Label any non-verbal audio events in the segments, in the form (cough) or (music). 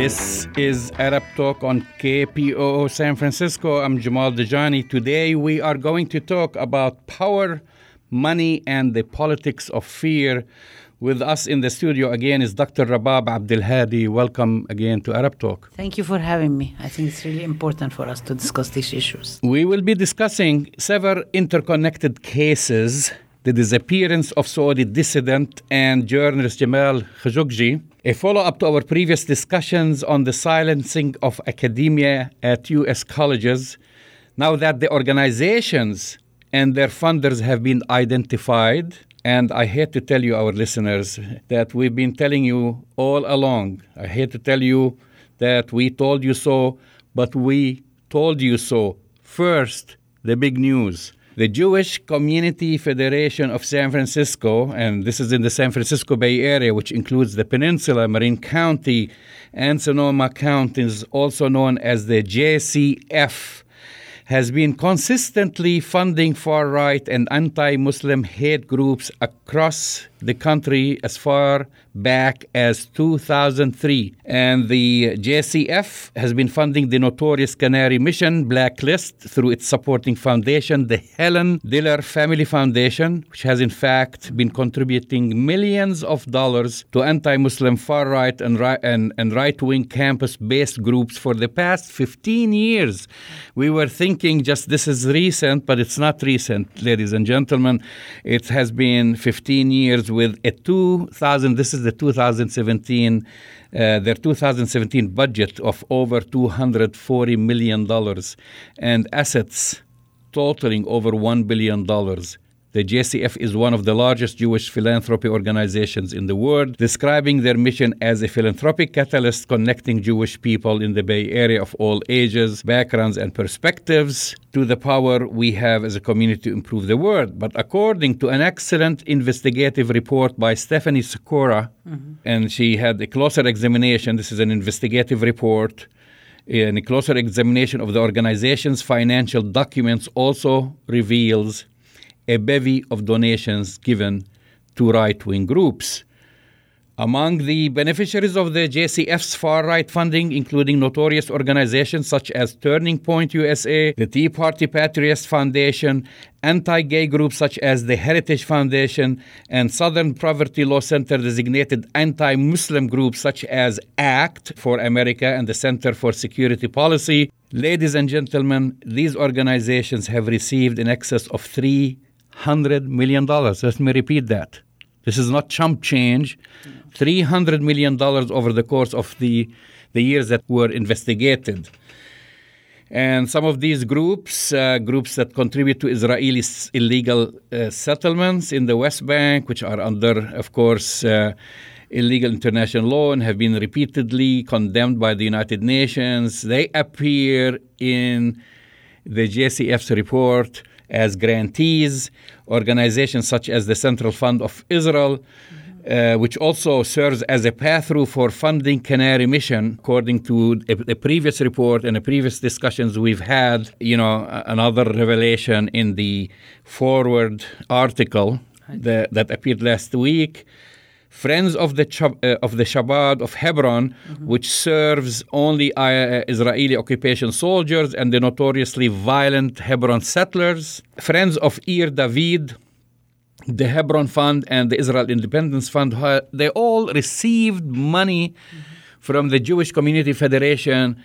This is Arab Talk on KPOO San Francisco. I'm Jamal Dajani. Today we are going to talk about power, money, and the politics of fear. With us in the studio again is Dr. Rabab Abdelhadi. Welcome again to Arab Talk. Thank you for having me. I think it's really important for us to discuss these issues. We will be discussing several interconnected cases the disappearance of Saudi dissident and journalist Jamal Khashoggi, a follow up to our previous discussions on the silencing of academia at U.S. colleges. Now that the organizations and their funders have been identified, and I hate to tell you, our listeners, that we've been telling you all along. I hate to tell you that we told you so, but we told you so. First, the big news. The Jewish Community Federation of San Francisco, and this is in the San Francisco Bay Area, which includes the peninsula, Marin County, and Sonoma counties, also known as the JCF, has been consistently funding far right and anti Muslim hate groups across the country as far back as 2003. And the JCF has been funding the notorious Canary Mission Blacklist through its supporting foundation, the Helen Diller Family Foundation, which has in fact been contributing millions of dollars to anti Muslim far right and, right, and, and right wing campus based groups for the past 15 years. We were thinking just this is recent, but it's not recent, ladies and gentlemen. It has been 15 years with a 2000, this is the 2017, uh, their 2017 budget of over $240 million and assets totaling over $1 billion. The JCF is one of the largest Jewish philanthropy organizations in the world, describing their mission as a philanthropic catalyst connecting Jewish people in the Bay Area of all ages, backgrounds, and perspectives to the power we have as a community to improve the world. But according to an excellent investigative report by Stephanie Skora, mm-hmm. and she had a closer examination, this is an investigative report. And a closer examination of the organization's financial documents also reveals a bevy of donations given to right wing groups. Among the beneficiaries of the JCF's far right funding, including notorious organizations such as Turning Point USA, the Tea Party Patriots Foundation, anti gay groups such as the Heritage Foundation, and Southern Poverty Law Center designated anti Muslim groups such as ACT for America and the Center for Security Policy. Ladies and gentlemen, these organizations have received in excess of three $300 million. Let me repeat that. This is not chump change. $300 million over the course of the, the years that were investigated. And some of these groups, uh, groups that contribute to Israeli illegal uh, settlements in the West Bank, which are under, of course, uh, illegal international law and have been repeatedly condemned by the United Nations, they appear in the JCF's report as grantees, organizations such as the Central Fund of Israel, uh, which also serves as a pass-through for funding Canary Mission, according to a, a, previous report and the previous discussions we've had. You know, another revelation in the forward article that, that appeared last week Friends of the uh, of the Chabad of Hebron, mm-hmm. which serves only uh, Israeli occupation soldiers and the notoriously violent Hebron settlers. Friends of Ir David, the Hebron Fund and the Israel Independence Fund, they all received money mm-hmm. from the Jewish Community Federation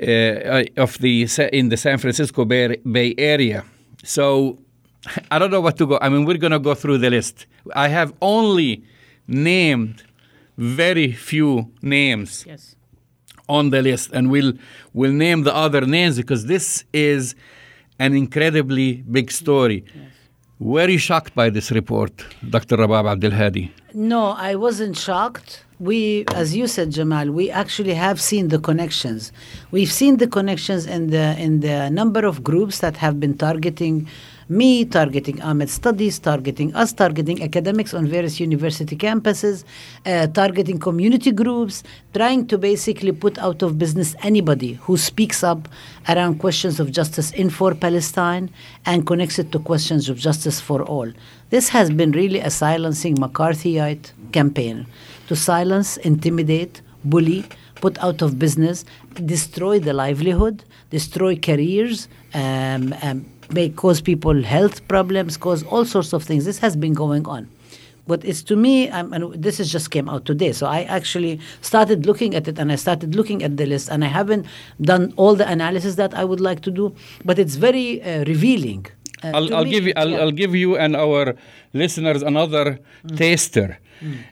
uh, uh of the in the San Francisco Bay, Bay Area. So (laughs) I don't know what to go. I mean, we're going to go through the list. I have only named very few names yes. on the list, and we'll we'll name the other names because this is an incredibly big story. Yes. Were you shocked by this report, Dr. Rabab Abdel Hadi? No, I wasn't shocked. We, as you said, Jamal, we actually have seen the connections. We've seen the connections in the in the number of groups that have been targeting me, targeting AMED Studies, targeting us, targeting academics on various university campuses, uh, targeting community groups, trying to basically put out of business anybody who speaks up around questions of justice in for Palestine and connects it to questions of justice for all. This has been really a silencing McCarthyite campaign to silence, intimidate, bully, put out of business, destroy the livelihood, destroy careers, um, um, may cause people health problems, cause all sorts of things. This has been going on. But it's to me, um, and this is just came out today. So I actually started looking at it, and I started looking at the list, and I haven't done all the analysis that I would like to do, but it's very uh, revealing. Uh, I'll, I'll give you I'll, yeah. I'll give you and our listeners another Mm. taster,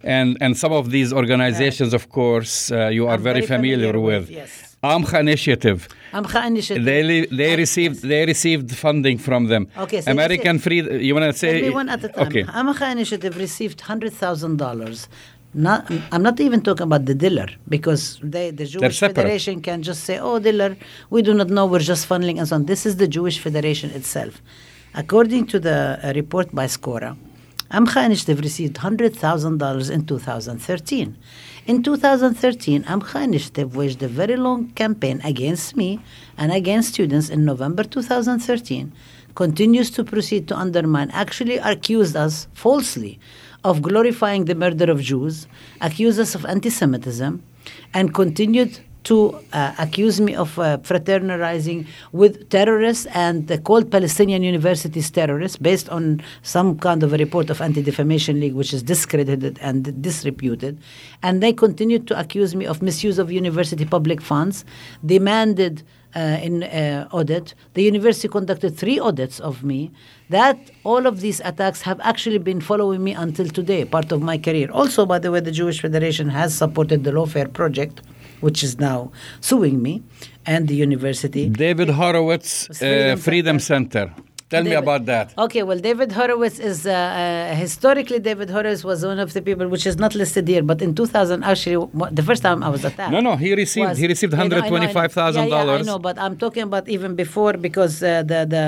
and and some of these organizations, of course, uh, you are very, very familiar, familiar with. with, yes. Amcha Initiative. Amcha Initiative. They they Uh, received they received funding from them. Okay, so American Free. You want to say? Let me one at a time. Okay. Amcha Initiative received hundred thousand dollars. Not, I'm not even talking about the Diller because they, the Jewish. Federation can just say, "Oh, Diller, we do not know. We're just funneling and so on." This is the Jewish Federation itself. According to the uh, report by Skora, Amcha Initiative received hundred thousand dollars in 2013. In 2013, Amcha Initiative waged a very long campaign against me and against students in November 2013 continues to proceed to undermine, actually accused us falsely of glorifying the murder of Jews, accused us of anti Semitism, and continued to uh, accuse me of uh, fraternizing with terrorists and uh, called Palestinian universities terrorists based on some kind of a report of Anti-Defamation League which is discredited and disreputed. And they continued to accuse me of misuse of university public funds, demanded uh, in uh, audit. The university conducted three audits of me. That all of these attacks have actually been following me until today, part of my career. Also, by the way, the Jewish Federation has supported the Lawfare Project, which is now suing me, and the university. David Horowitz, Freedom uh, Freedom Center. Center. Tell me about that. Okay, well, David Horowitz is uh, uh, historically David Horowitz was one of the people which is not listed here, but in 2000, actually, the first time I was attacked. No, no, he received was- he received I know, I know, I know. $125,000. Yeah, yeah, I know, but I'm talking about even before because uh, the the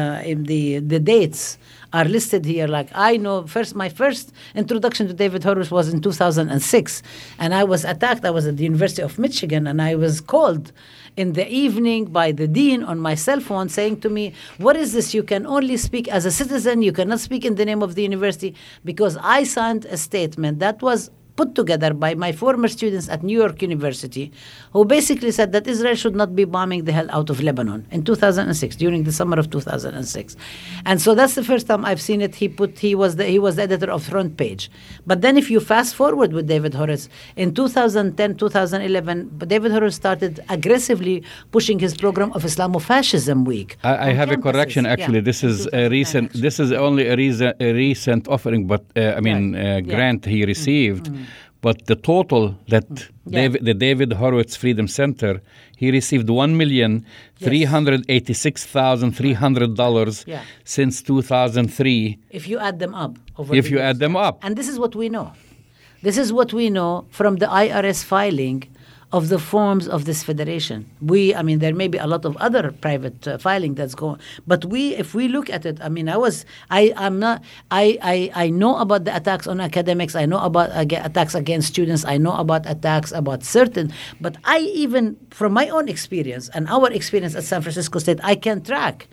the the dates are listed here. Like I know, first my first introduction to David Horowitz was in 2006, and I was attacked. I was at the University of Michigan, and I was called in the evening by the dean on my cell phone saying to me, What is this? You can only speak as a citizen, you cannot speak in the name of the university because I signed a statement that was put together by my former students at New York University, who basically said that Israel should not be bombing the hell out of Lebanon in 2006, during the summer of 2006. And so that's the first time I've seen it. He put he was the he was the editor of Front Page. But then if you fast forward with David Horowitz, in 2010, 2011, David Horowitz started aggressively pushing his program of Islamofascism Week. I, I have a correction. campuses. Yeah, Actually, this is a recent. This is only a, reason, a recent offering, but uh, I mean Right. uh, Yeah. grant he received. But the total that Mm. Yeah. David, the David Horowitz Freedom Center, he received one million three hundred eighty-six thousand three hundred dollars Yeah. since two thousand three. If you add them up. Over If the you years. add them up, And this is what we know. This is what we know from the IRS filing of the forms of this federation. We, I mean, there may be a lot of other private uh, filing that's going, but we, if we look at it, I mean, I was, I, I'm not, I, I, I know about the attacks on academics. I know about aga attacks against students. I know about attacks about certain, but I even, from my own experience and our experience at San Francisco State, I can track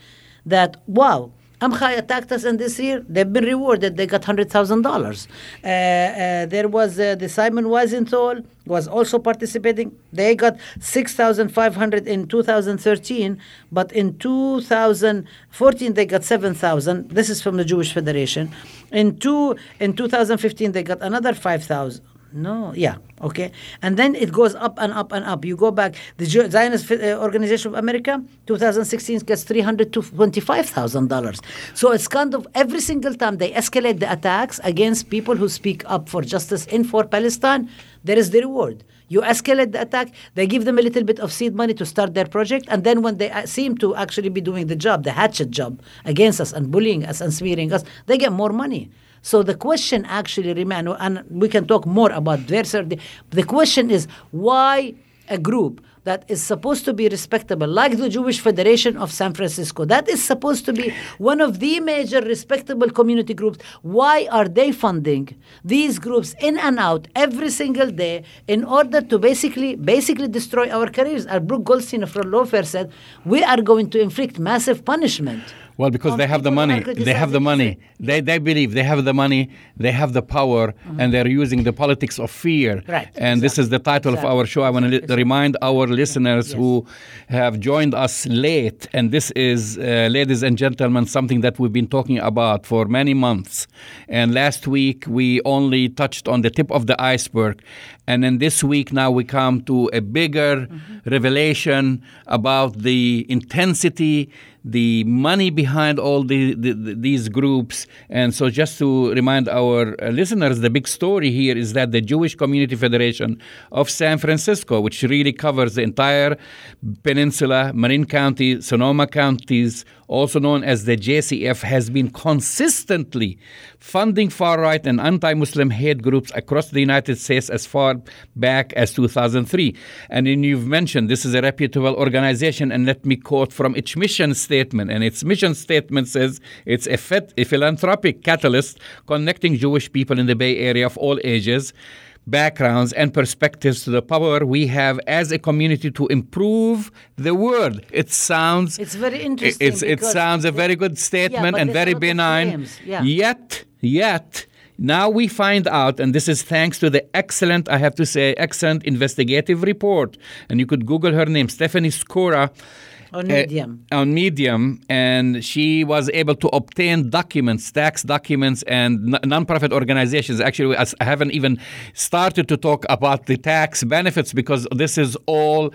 that. Wow, Amchai attacked us in this year. They've been rewarded. They got hundred thousand dollars. Uh, uh, there was uh, the Simon Wiesenthal was also participating. They got six thousand five hundred in 2013, but in 2014 they got seven thousand. This is from the Jewish Federation. In two in 2015 they got another five thousand. No, yeah, okay. And then it goes up and up and up. You go back, the Zionist uh, Organization of America, 2016 gets $325,000. So it's kind of every single time they escalate the attacks against people who speak up for justice in for Palestine, there is the reward. You escalate the attack, they give them a little bit of seed money to start their project, and then when they uh, seem to actually be doing the job, the hatchet job against us and bullying us and smearing us, they get more money. So the question actually remains, and we can talk more about the, the question is why a group that is supposed to be respectable, like the Jewish Federation of San Francisco, that is supposed to be one of the major respectable community groups. Why are they funding these groups in and out every single day in order to basically basically destroy our careers? As Brooke Goldstein from Lawfare said, we are going to inflict massive punishment Well, because they have the money. They have the money. They, they believe they have the money, they have the power, and they're using the politics of fear. Mm-hmm. Right, And this is the title of our show. I want to Exactly. remind our listeners Yes. who have joined us late. And this is, uh, ladies and gentlemen, something that we've been talking about for many months. And last week we only touched on the tip of the iceberg. And then this week now we come to a bigger revelation about the intensity, the money behind all the, the, the- these groups. And so, just to remind our uh, listeners, the big story here is that the Jewish Community Federation of San Francisco, which really covers the entire peninsula, Marin County, Sonoma counties, also known as the JCF, has been consistently funding far right and anti Muslim hate groups across the United States as far back as 2003. And you've mentioned this is a reputable organization, and let me quote from its mission statement. And its mission statement says it's a, a philanthropic catalyst connecting Jewish people in the Bay Area of all ages backgrounds and perspectives to the power we have as a community to improve the world. It sounds It's very interesting It's, it sounds a very good statement but and very a lot of benign. yeah. Yet, yet. Now we find out, and this is thanks to the excellent, I have to say, excellent investigative report. And you could Google her name, Stephanie Skora. On uh, Medium. on Medium, and she was able to obtain documents, tax documents, and n- nonprofit organizations. Actually, I haven't even started to talk about the tax benefits because this is all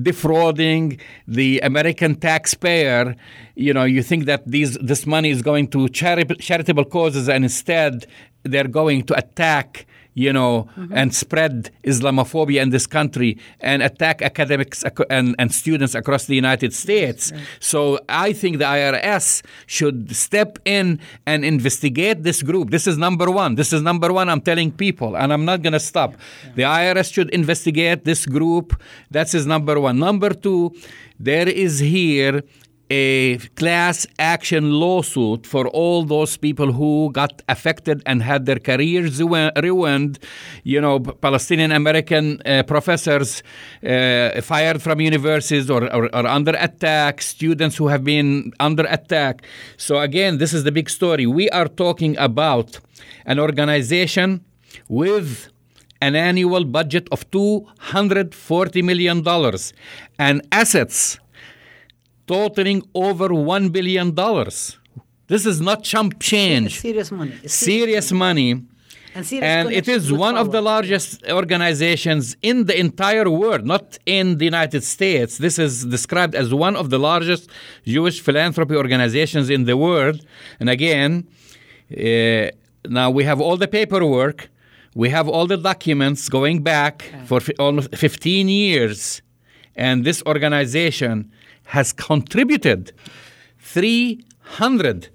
defrauding the American taxpayer. You know, you think that these this money is going to chari- charitable causes, and instead they're going to attack you know, and spread Islamophobia in this country and attack academics ac- and, and students across the United States. So I think the IRS should step in and investigate this group. This is number one. This is number one. I'm telling people, and I'm not going to stop. The IRS should investigate this group. That's his number one. Number two, there is here a class action lawsuit for all those people who got affected and had their careers ruined. You know, Palestinian American uh, professors uh, fired from universities or, or, or under attack, students who have been under attack. So, again, this is the big story. We are talking about an organization with an annual budget of $240 million and assets totaling over $1 billion. This is not chump change, serious money. It's serious money. and serious And it is one of the largest organizations in the entire world, not in the United States. This is described as one of the largest Jewish philanthropy organizations in the world. And again, uh, now we have all the paperwork, we have all the documents going back for fi- almost 15 years. And this organization has contributed 300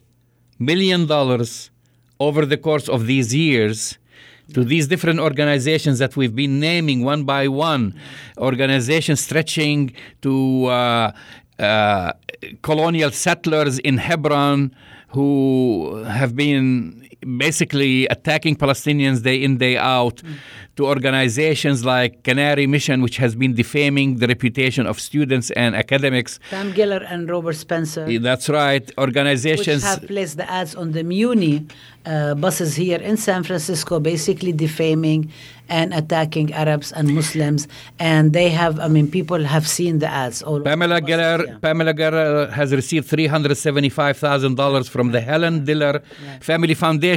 million dollars over the course of these years to these different organizations that we've been naming one by one. Organizations stretching to uh, uh, colonial settlers in Hebron who have been basically attacking Palestinians day in, day out, to organizations like Canary Mission, which has been defaming the reputation of students and academics. Pam Geller and Robert Spencer. That's right. Organizations. which have placed the ads on the Muni uh, buses here in San Francisco, basically defaming and attacking Arabs and Muslims. And they have, I mean, people have seen the ads. All Pamela buses, Geller, yeah. Pamela Geller has received three hundred seventy-five thousand dollars from the Helen Diller Family Foundation.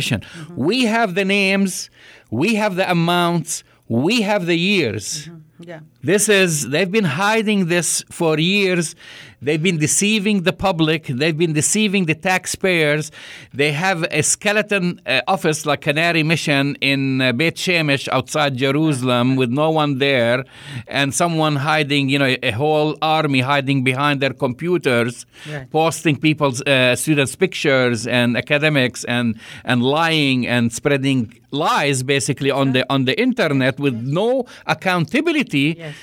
We have the names, we have the amounts, we have the years. Mm-hmm. Yeah. This is, they've been hiding this for years. They've been deceiving the public. They've been deceiving the taxpayers. They have a skeleton uh, office like Canary Mission in uh, Beit Shemesh outside Jerusalem with no one there and someone hiding, you know, a whole army hiding behind their computers, Right. posting people's uh, students' pictures and academics and, and lying and spreading lies basically on the on the internet with no accountability Yes.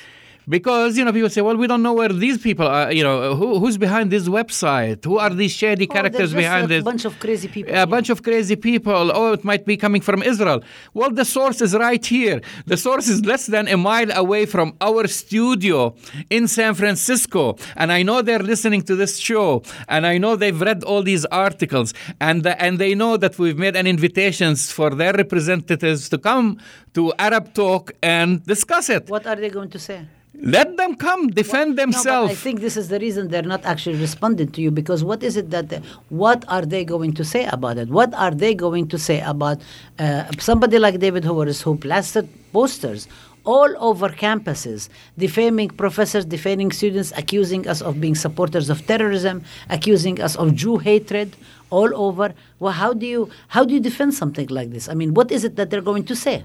Because you know people say, well, we don't know where these people are. You know, who, who's behind this website? Who are these shady Oh, characters behind a this? A bunch of crazy people. a bunch of crazy people. Oh, it might be coming from Israel. Well, the source is right here. The source is less than a mile away from our studio in San Francisco. And I know they're listening to this show. And I know they've read all these articles. And, and they know that we've made an invitations for their representatives to come to Arab Talk and discuss it. What are they going to say? Let them come, defend No, but themselves. I think this is the reason they're not actually responding to you because what is it that they, what are they going to say about it? What are they going to say about uh, somebody like David Horowitz who plastered posters all over campuses, defaming professors, defaming students, accusing us of being supporters of terrorism, accusing us of Jew hatred all over. Well, how do you how do you defend something like this? I mean, what is it that they're going to say?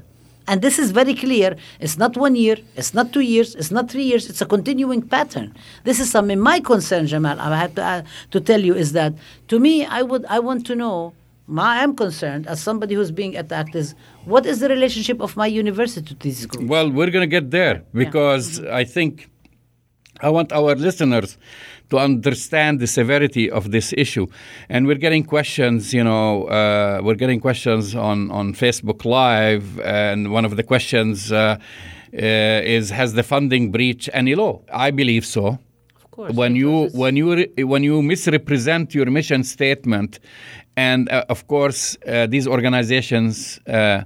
And this is very clear. It's not one year, it's not two years, it's not three years, it's a continuing pattern. This is something my concern, Jamal, I have to, uh, to tell you is that to me, I would I want to know, my, I'm concerned as somebody who's being attacked is what is the relationship of my university to these groups? Well, we're going to get there because I think I want our listeners to understand the severity of this issue. And we're getting questions, you know, uh, we're getting questions on, on Facebook Live, and one of the questions uh, uh, is Has the funding breached any law? I believe so. Of course, when you when you re- when you misrepresent your mission statement, and uh, of course uh, these organizations uh,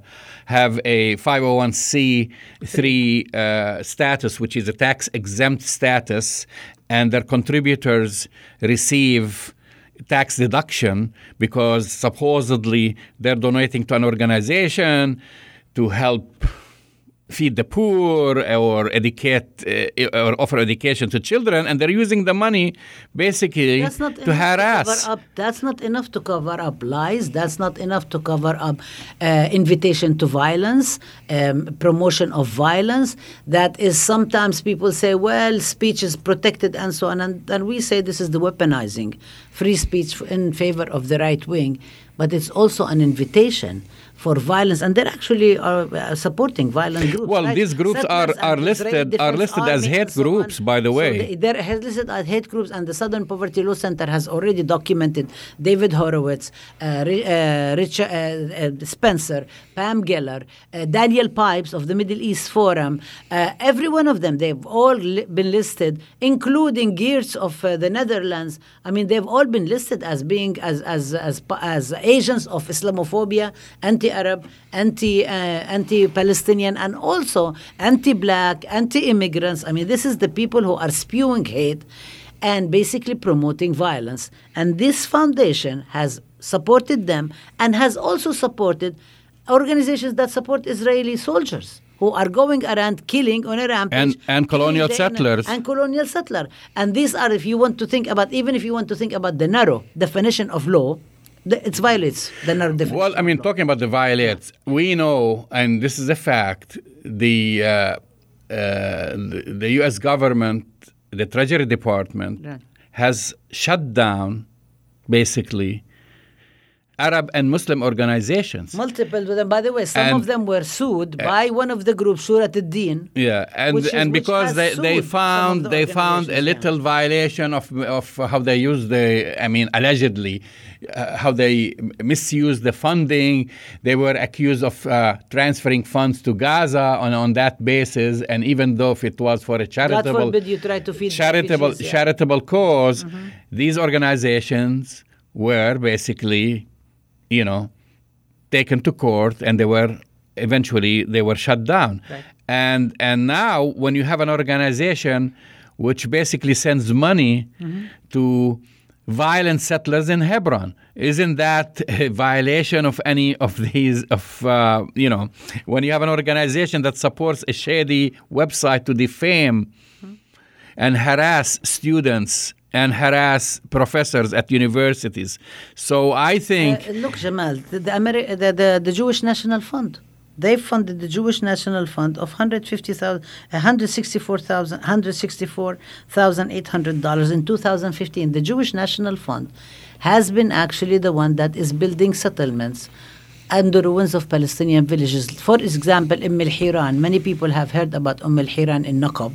have a 501c3 uh, status, which is a tax exempt status, and their contributors receive tax deduction because supposedly they're donating to an organization to help feed the poor or educate uh, or offer education to children and they're using the money basically That's not to harass cover up. That's not enough to cover up lies. That's not enough to cover up uh, invitation to violence, um, promotion of violence. That is sometimes people say, well, speech is protected and so on, and, and we say this is the weaponizing free speech in favor of the right wing, but it's also an invitation. For violence, and they're actually are uh, supporting violent groups. Well, these groups are- settlers are listed- are listed as hate so on. groups, by the So way. they- they're listed as hate groups, and the Southern Poverty Law Center has already documented David Horowitz, uh, uh, Richard uh, uh, Spencer, Pam Geller, uh, Daniel Pipes of the Middle East Forum. Uh, every one of them, they've all li- been listed, including Geertz of uh, the Netherlands. I mean, they've all been listed as being as as as, as agents of Islamophobia, anti-Arab, anti uh, anti-Palestinian, and also anti-black, anti-immigrants. I mean, this is the people who are spewing hate and basically promoting violence. And this foundation has supported them and has also supported organizations that support Israeli soldiers who are going around killing on a rampage. And- and colonial settlers. And colonial settler. And these are, if you want to think about, even if you want to think about the narrow definition of law, the- it violates the narrow definition. Well, I mean, talking about the violates, we know, and this is a fact, the, uh, uh, the, the U.S. government, the Treasury Department, Right. has shut down, basically, Arab and Muslim organizations. Multiple of them. By the way, some And- of them were sued by one of the groups, Surat al-Din. Yeah, and is- and because they, they found the they found a organizations, yeah. little violation of of how they use the I mean allegedly uh, how they misuse the funding. They were accused of uh, transferring funds to Gaza on on that basis, and even though if it was for a God charitable forbid you try to feed charitable yeah. Mm-hmm. charitable cause, these organizations were basically, you know, taken to court, and they were eventually they were shut down. Right. And and now when you have an organization which basically sends money Mm-hmm. to violent settlers in Hebron. Isn't that a violation of any of these of uh, you know when you have an organization that supports a shady website to defame and harass students and harass professors at universities. So I think Uh, look, Jamal, the, Ameri- the, the, the Jewish National Fund. They funded the Jewish National Fund of $150,000, $164,000, $164,800 in 2015. The Jewish National Fund has been actually the one that is building settlements and the ruins of Palestinian villages. For example, Umm al-Hiran, many people have heard about Umm al-Hiran in Naqab.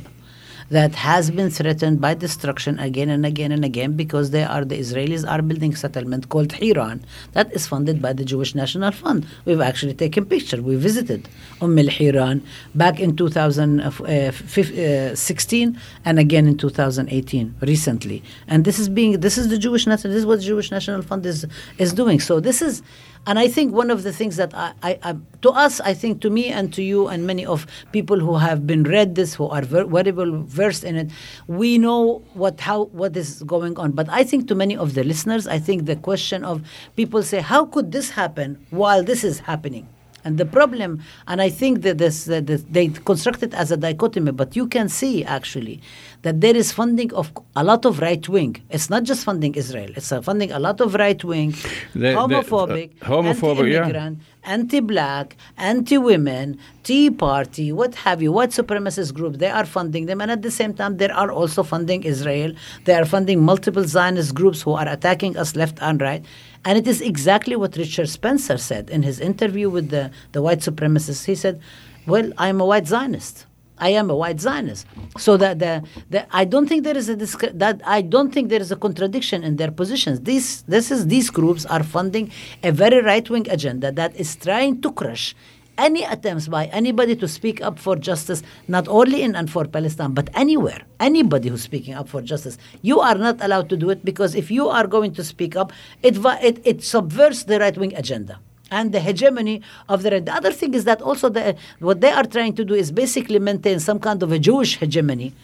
That has been threatened by destruction again and again and again because they are the Israelis are building settlement called Hiran that is funded by the Jewish National Fund. We've actually taken picture. We visited Umm al Hiran back in 2016 uh, and again in 2018 recently. And this is being this is the Jewish National this is what Jewish National Fund is is doing. So this is and I think one of the things that I, I, I, to us, I think to me and to you and many of people who have been read this, who are very, very well versed in it, we know what how what is going on. But I think to many of the listeners, I think the question of people say, how could this happen while this is happening? And the problem, and I think that this, that this, they construct it as a dichotomy, but you can see actually that there is funding of a lot of right wing. It's not just funding Israel; it's funding a lot of right wing, homophobic, uh, homophobic, anti-immigrant, yeah. anti-black, anti-women, Tea Party, what have you, white supremacist group. They are funding them, and at the same time, they are also funding Israel. They are funding multiple Zionist groups who are attacking us left and right. And it is exactly what Richard Spencer said in his interview with the, the white supremacists. He said, Well, I'm a white Zionist. I am a white Zionist. So that the, the I don't think there is a that I don't think there is a contradiction in their positions. These this is these groups are funding a very right wing agenda that is trying to crush any attempts by anybody to speak up for justice, not only in and for Palestine, but anywhere. Anybody who's speaking up for justice, you are not allowed to do it because if you are going to speak up, it it, it subverts the right wing agenda and the hegemony of the The other thing is that also the, what they are trying to do is basically maintain some kind of a Jewish hegemony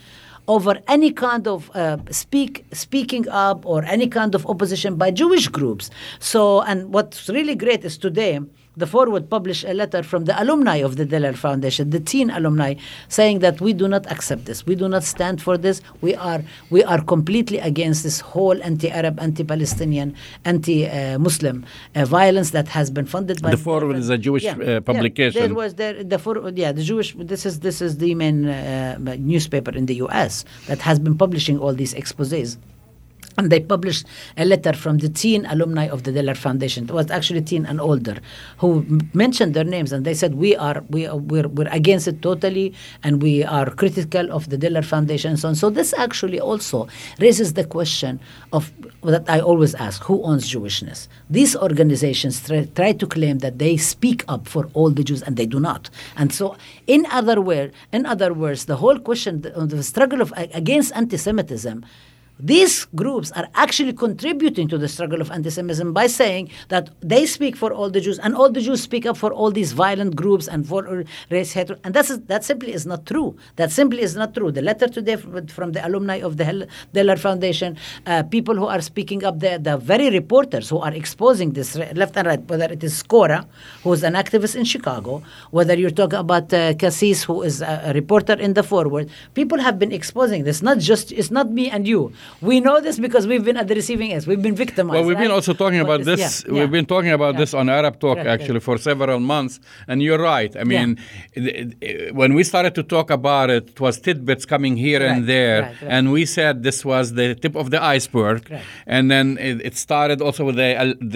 over any kind of uh, speak speaking up or any kind of opposition by Jewish groups. So, and what's really great is today the Forward published a letter from the alumni of the Diller Foundation, the teen alumni, saying that we do not accept this. We do not stand for this. We are we are completely against this whole anti-Arab, anti-Palestinian, anti-Muslim uh, violence that has been funded by the Forward is a Jewish yeah, uh, publication. Yeah, there was there the Forward, yeah the Jewish. This is this is the main uh, newspaper in the U.S. that has been publishing all these exposés and they published a letter from the teen alumni of the Diller Foundation. It was actually teen and older, who mentioned their names, and they said we are we are, we're, we're against it totally, and we are critical of the Diller Foundation and so on. So this actually also raises the question of that I always ask: Who owns Jewishness? These organizations try, try to claim that they speak up for all the Jews, and they do not. And so, in other words, in other words, the whole question, the, the struggle of against anti-Semitism these groups are actually contributing to the struggle of anti-Semitism by saying that they speak for all the Jews and all the Jews speak up for all these violent groups and for race hatred. And that's, that simply is not true. That simply is not true. The letter today from the alumni of the Diller Foundation, uh, people who are speaking up, the, the very reporters who are exposing this left and right, whether it is Skora, who is an activist in Chicago, whether you're talking about uh, Kazis, who is a, a reporter in the Forward, people have been exposing this. Not just, it's not me and you. We know this because we've been at the receiving end. We've been victimized. Well, we've right? been also talking about this. this yeah, we've been talking about yeah. this on Arab Talk right, actually for several months. And you're right. I mean, when we started to talk about it, it was tidbits coming here and there, and we said this was the tip of the iceberg. And then it, it, started also with the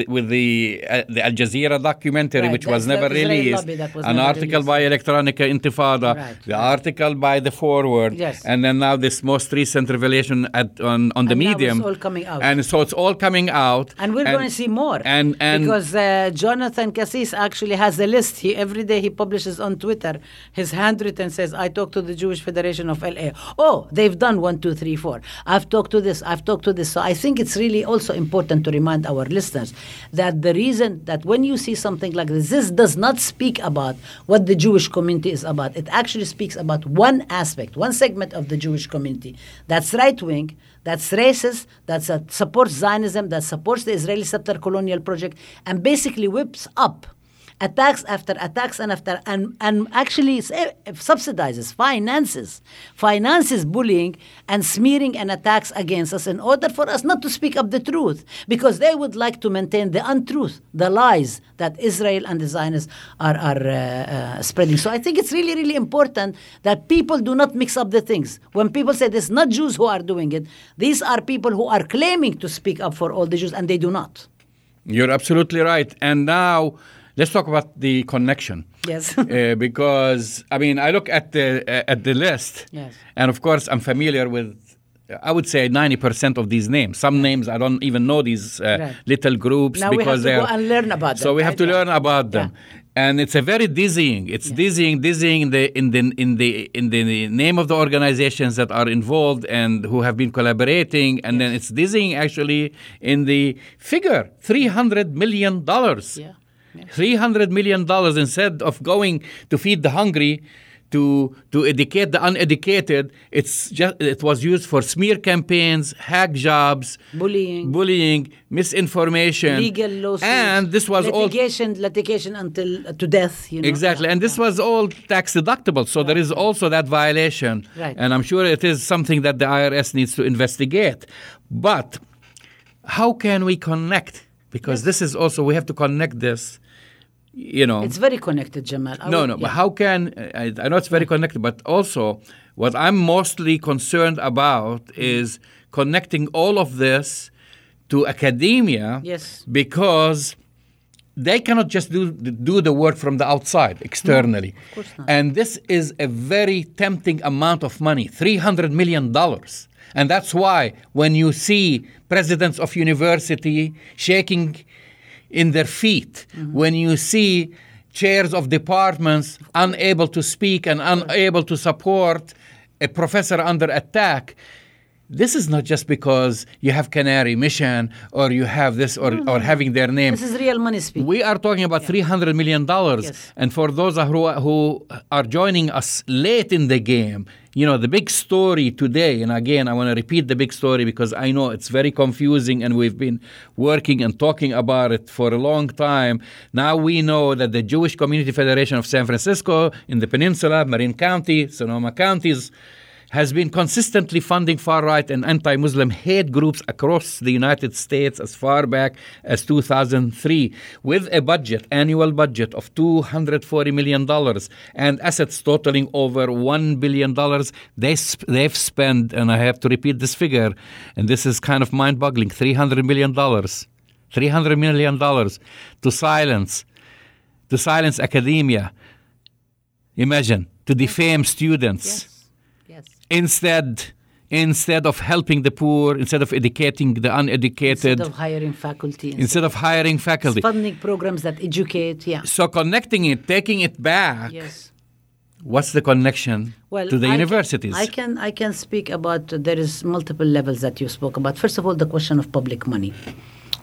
with the uh, the Al Jazeera documentary, which was never released. Was an never article released. by Electronic Intifada, the article by the Forward, yes. and then now this most recent revelation at on on, the and medium. all coming out. And so it's all coming out. And we're and, going to see more. And, and because uh, Jonathan Kazis actually has a list. He every day he publishes on Twitter his handwritten says, "I talked to the Jewish Federation of LA. Oh, they've done one, two, three, four. I've talked to this. I've talked to this. So I think it's really also important to remind our listeners that the reason that when you see something like this, this does not speak about what the Jewish community is about. It actually speaks about one aspect, one segment of the Jewish community that's right wing that's racist, that supports Zionism, that supports the Israeli settler colonial project, and basically whips up attacks after attacks and after and, and actually subsidizes, finances, finances bullying and smearing and attacks against us in order for us not to speak up the truth because they would like to maintain the untruth, the lies that Israel and the Zionists are, are uh, uh, spreading. So I think it's really, really important that people do not mix up the things. When people say it's not Jews who are doing it, these are people who are claiming to speak up for all the Jews and they do not. You're absolutely right. And now Let's talk about the connection. Yes. (laughs) uh, because I mean, I look at the uh, at the list, Yes. and of course, I'm familiar with. I would say 90% of these names. Some names I don't even know these uh, Right. little groups Now we have because to go and learn about So we have right? to learn about them, and it's a very dizzying. It's dizzying, dizzying in the in the in the in the name of the organizations that are involved and who have been collaborating, and then it's dizzying actually in the figure 300 million dollars. Yeah. Yeah. $300 million instead of going to feed the hungry to to educate the uneducated it's just it was used for smear campaigns hack jobs Bullying. bullying misinformation Legal lawsuits. and this was all litigation, litigation until uh, to death. You know. Exactly, Yeah, and this was all tax deductible. So there is also that violation, Right. and I'm sure it is something that the IRS needs to investigate. But how can we connect? Because this is also we have to connect this. You know, It's very connected, Jamal. I no, would- no. yeah. But how can I, I know it's very connected, but also what I'm mostly concerned about mm-hmm. is connecting all of this to academia. Yes. Because they cannot just do do the work from the outside externally. of course not. And this is a very tempting amount of money, three hundred million dollars. And that's why when you see presidents of university shaking in their feet, Mm-hmm. when you see chairs of departments unable to speak and unable to support a professor under attack, this is not just because you have Canary Mission or you have this or, or having their name. This is real money speaking. We are talking about $300 million. Yes. And for those who, who are joining us late in the game, you know, the big story today, and again, I want to repeat the big story because I know it's very confusing and we've been working and talking about it for a long time. Now we know that the Jewish Community Federation of San Francisco in the peninsula, Marin County, Sonoma counties, has been consistently funding far right and anti Muslim hate groups across the United States as far back as 2003, with a budget, annual budget of $240 million and assets totaling over $1 billion. They sp- they've spent, and I have to repeat this figure, and this is kind of mind boggling $300 million. $300 million to silence, to silence academia. Imagine, to defame students yes. Instead instead of helping the poor instead of educating the uneducated Instead of hiring faculty. instead of hiring faculty funding programs that educate. Yeah. so connecting it taking it back Yes. what's the connection Well, to the I can- universities I can I can speak about uh, there is multiple levels that you spoke about. First of all, the question of public money.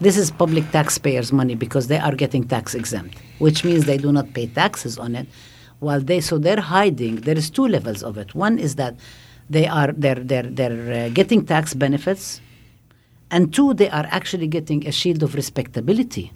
This is public taxpayers' money because they are getting tax exempt, which means they do not pay taxes on it. While they so they're hiding. There is two levels of it. One is that they are they're they're they're uh, getting tax benefits, and two they are actually getting a shield of respectability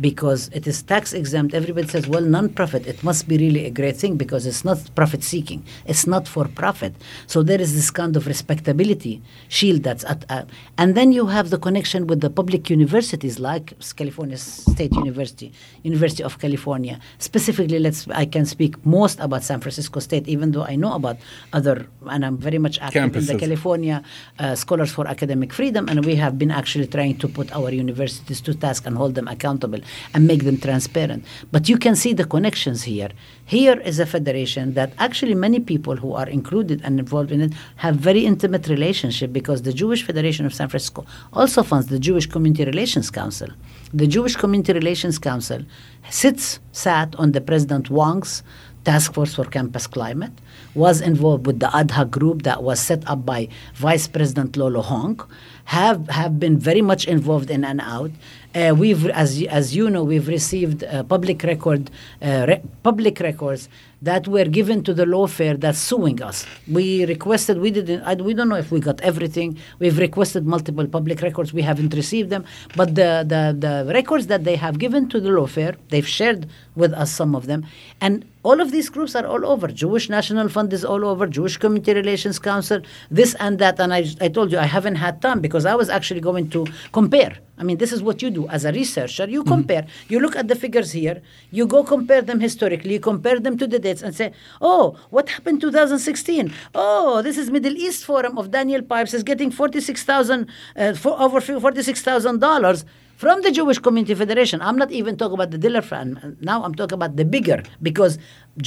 because it is tax exempt. Everybody says, well, non-profit, it must be really a great thing because it's not profit seeking. It's not for profit. So there is this kind of respectability shield that's at, uh, and then you have the connection with the public universities like California State University, University of California. Specifically, let's I can speak most about San Francisco State, even though I know about other, and I'm very much active in the California uh, Scholars for Academic Freedom, and we have been actually trying to put our universities to task and hold them accountable and make them transparent. But you can see the connections here. Here is a federation that actually many people who are included and involved in it have very intimate relationship because the Jewish Federation of San Francisco also funds the Jewish Community Relations Council. The Jewish Community Relations Council sits sat on the President Wong's task force for campus climate, was involved with the ad hoc group that was set up by Vice President Luoluo Hong, have, have been very much involved in and out. Uh, we've, as, as you know, we've received uh, public record, uh, re- public records that were given to the lawfare that's suing us. We requested, we didn't, I, we don't know if we got everything. We've requested multiple public records. We haven't received them. But the, the, the records that they have given to the lawfare, they've shared with us some of them. And all of these groups are all over. Jewish National Fund is all over. Jewish Community Relations Council, this and that. And I, I told you I haven't had time because I was actually going to compare I mean, this is what you do as a researcher. You compare, you look at the figures here, you go compare them historically, you compare them to the dates and say, oh, what happened 2016? Oh, this is Middle East Forum of Daniel Pipes is getting 46,000, uh, for over $46,000 from the Jewish Community Federation. I'm not even talking about the Diller Fund. Now I'm talking about the bigger because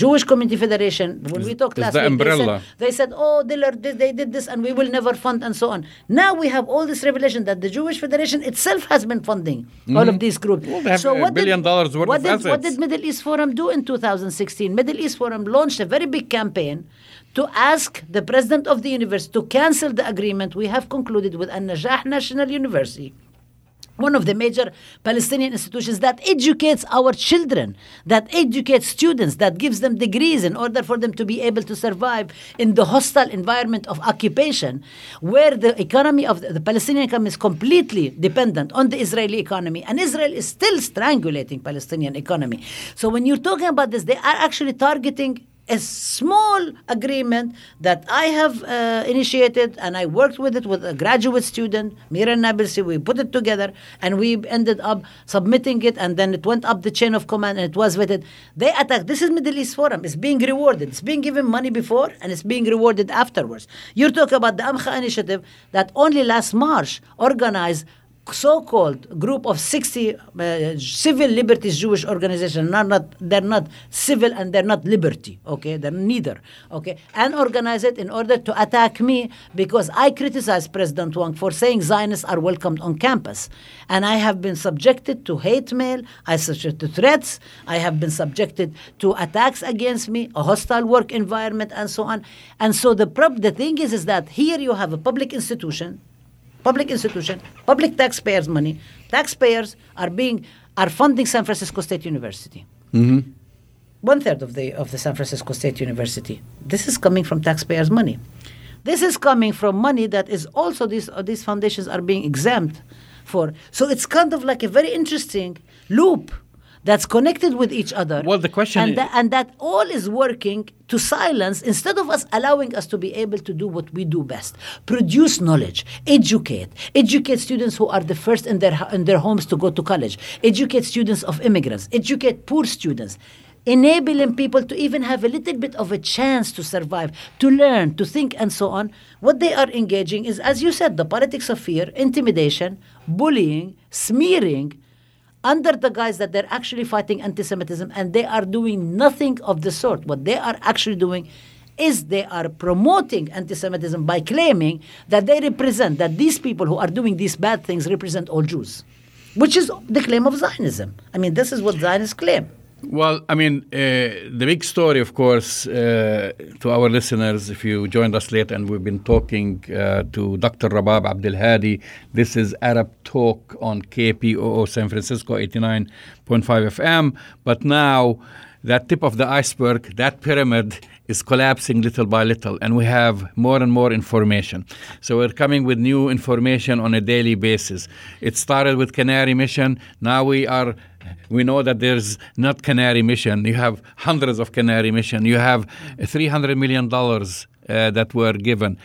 Jewish Community Federation, when we talked last the week, they said, they said, oh, Diller, they, they did this and we will never fund and so on. Now we have all this revelation that the Jewish Federation itself has been funding all of these groups. Mm-hmm. Well, have a billion dollars worth what of did, What did Middle East Forum do in 2016? Middle East Forum launched a very big campaign to ask the president of the university to cancel the agreement we have concluded with Al Najah National University one of the major Palestinian institutions that educates our children, that educates students, that gives them degrees in order for them to be able to survive in the hostile environment of occupation, where the economy of the, Palestinian economy is completely dependent on the Israeli economy, and Israel is still strangulating Palestinian economy. So when you're talking about this, they are actually targeting a small agreement that I have uh, initiated and I worked with it with a graduate student, Mira Nabilsi. We put it together and we ended up submitting it and then it went up the chain of command and it was vetted. They attacked. This is Middle East Forum. It's being rewarded. It's being given money before and it's being rewarded afterwards. You're talking about the Amcha initiative that only last March organized so-called group of 60 uh, civil liberties Jewish organization not, not they're not civil and they're not liberty okay? They're neither okay? And organize it in order to attack me because I criticized President Wong for saying Zionists are welcomed on campus. And I have been subjected to hate mail I subjected to threats I have been subjected to attacks against me a hostile work environment and so on. And so the prob- the thing is is that here you have a public institution public institution, public taxpayers' money. Taxpayers are being are funding San Francisco State University. One third of the of the San Francisco State University. This is coming from taxpayers' money. This is coming from money that is also these uh, these foundations are being exempt for. So it's kind of like a very interesting loop that's connected with each other. Well, the question and, is- tha- and that all is working to silence instead of us allowing us to be able to do what we do best produce knowledge educate educate students who are the first in their in their homes to go to college educate students of immigrants educate poor students enabling people to even have a little bit of a chance to survive to learn to think and so on what they are engaging is as you said the politics of fear intimidation bullying smearing under the guise that they're actually fighting anti-Semitism, and they are doing nothing of the sort. What they are actually doing is they are promoting anti-Semitism by claiming that they represent that these people who are doing these bad things represent all Jews, which is the claim of Zionism. I mean, this is what Zionists claim. Well, I mean, uh, the big story, of course, uh, to our listeners, if you joined us late and we've been talking uh, to Dr. Rabab Abdulhadi, this is Arab Talk on KPOO San Francisco 89.5 FM. But now, that tip of the iceberg, that pyramid, is collapsing little by little, and we have more and more information. So we're coming with new information on a daily basis. It started with Canary Mission. Now we are, we know that there's not Canary Mission. You have hundreds of Canary Mission. You have 300 million dollars uh, that were given.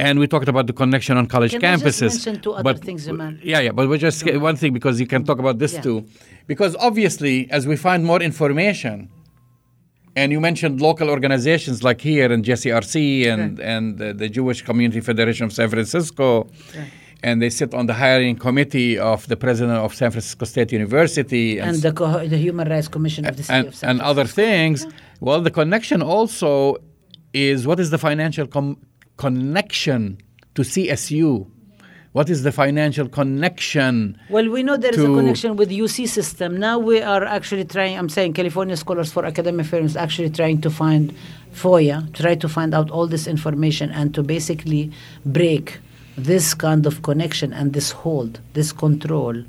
And we talked about the connection on college Can campuses. mention two other but- things? Yeah, yeah, but we just one thing because you can talk about this Yeah. too. Because obviously, as we find more information, and you mentioned local organizations like here in JCRC and, and the, the Jewish Community Federation of San Francisco, and they sit on the hiring committee of the president of San Francisco State University And the, co- the Human Rights Commission of the City and, of San and other things. Well, the connection also is what is the financial com- connection to CSU? What is the financial connection? Well, we know there is a connection with UC system. Now we are actually trying. I'm saying California Scholars for Academic Affairs actually trying to find FOIA, try to find out all this information, and to basically break this kind of connection and this hold, this control.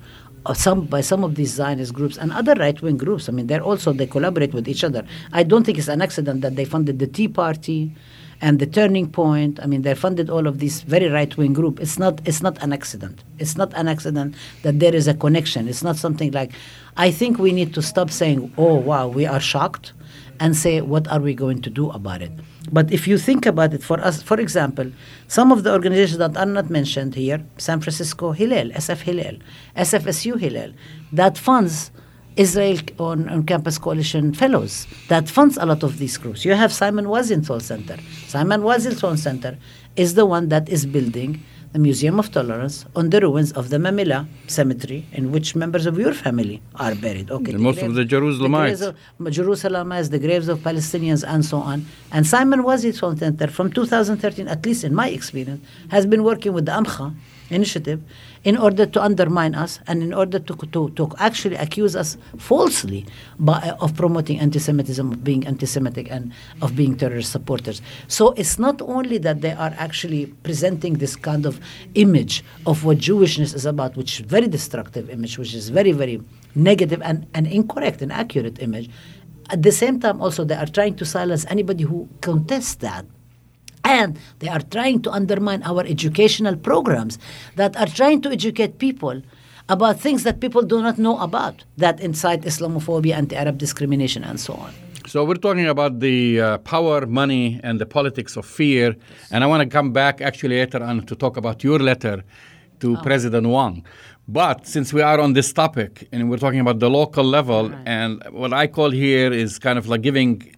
Some by some of these Zionist groups and other right-wing groups. I mean, they're also they collaborate with each other. I don't think it's an accident that they funded the Tea Party and the turning point i mean they funded all of these very right wing group it's not it's not an accident it's not an accident that there is a connection it's not something like i think we need to stop saying oh wow we are shocked and say, what are we going to do about it? But if you think about it, for us, for example, some of the organizations that are not mentioned here, San Francisco Hillel, SF Hillel, SFSU Hillel, that funds Israel on, on Campus Coalition Fellows, that funds a lot of these groups. You have Simon Wiesenthal Center. Simon Wiesenthal Center is the one that is building the Museum of Tolerance on the ruins of the Mamilla cemetery in which members of your family are buried. Okay, most of the Jerusalemites. of Jerusalemites, the graves of Palestinians, and so on. And Simon Center, from 2013, at least in my experience, has been working with the Amcha initiative in order to undermine us and in order to, to, to actually accuse us falsely by, uh, of promoting anti-Semitism, of being anti-Semitic, and of being terrorist supporters. So it's not only that they are actually presenting this kind of image of what Jewishness is about, which is very destructive image, which is very, very negative and, and incorrect and accurate image. At the same time, also, they are trying to silence anybody who contests that. And they are trying to undermine our educational programs that are trying to educate people about things that people do not know about, that incite Islamophobia, anti Arab discrimination, and so on. So we're talking about the uh, power, money, and the politics of fear. And I want to come back actually later on to talk about your letter to President Wong. But since we are on this topic and we're talking about the local level, and what I call here is kind of like giving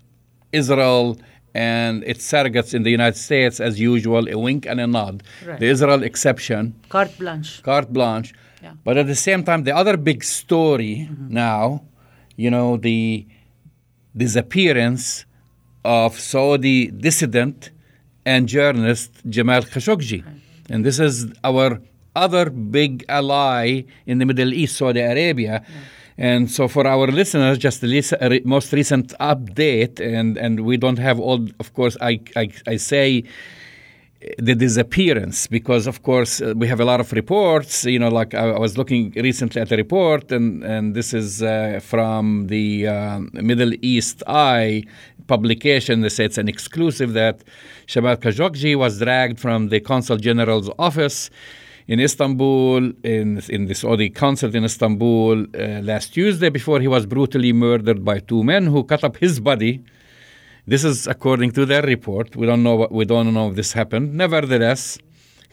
Israel and its surrogates in the United States, as usual, a wink and a nod. Right. The Israel exception Carte blanche. carte blanche. Yeah. But at the same time, the other big story mm-hmm. now, you know, the disappearance of Saudi dissident and journalist Jamal Khashoggi. And this is our other big ally in the Middle East, Saudi Arabia. And so, for our listeners, just the most recent update, and, and we don't have all, of course, I, I, I say the disappearance because of course uh, we have a lot of reports you know like i, was looking recently at a report and, and this is uh, from the uh, middle east eye publication. They say it's an exclusive that Jamal Khashoggi was dragged from the consul general's office in Istanbul, in, in the Saudi consulate in Istanbul uh, last Tuesday, before he was brutally murdered by two men who cut up his body this is according to their report. We don't know what, we don't know if this happened. Nevertheless,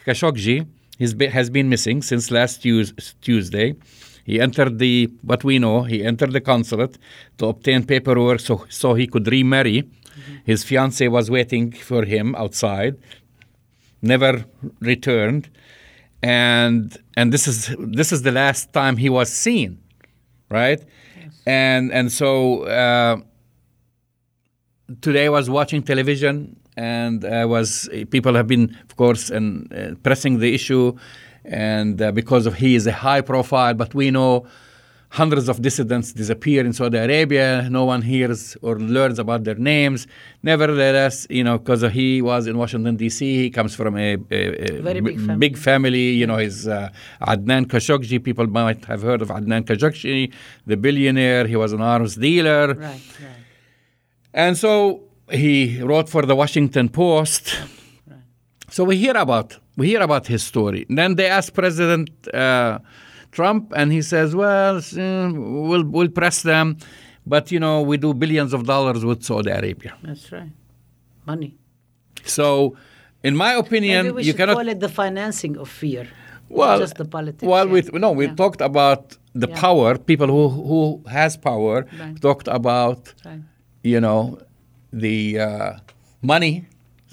Khashoggi has been, has been missing since last Tues- Tuesday. He entered the what we know. He entered the consulate to obtain paperwork so so he could remarry. His fiancee was waiting for him outside. Never returned, and and this is this is the last time he was seen, right? Yes. And and so. Uh, today I was watching television and I was people have been of course and uh, pressing the issue and uh, because of he is a high profile but we know hundreds of dissidents disappear in Saudi Arabia no one hears or learns about their names nevertheless you know because he was in Washington DC he comes from a, a, a Very big family. big family you know his uh, Adnan Khashoggi people might have heard of Adnan Khashoggi the billionaire he was an arms dealer Right, right. and so he wrote for the Washington Post. Right. So we hear about we hear about his story. And then they ask President uh, Trump, and he says, "Well, uh, we'll we'll press them, but you know we do billions of dollars with Saudi Arabia." That's right. Money. So, in my opinion, Maybe we you should cannot. call it the financing of fear. well, just the politics. Well, yeah. we no, we Yeah. talked about the Yeah. power. People who who has power Right. talked about Right. you know, the uh, money.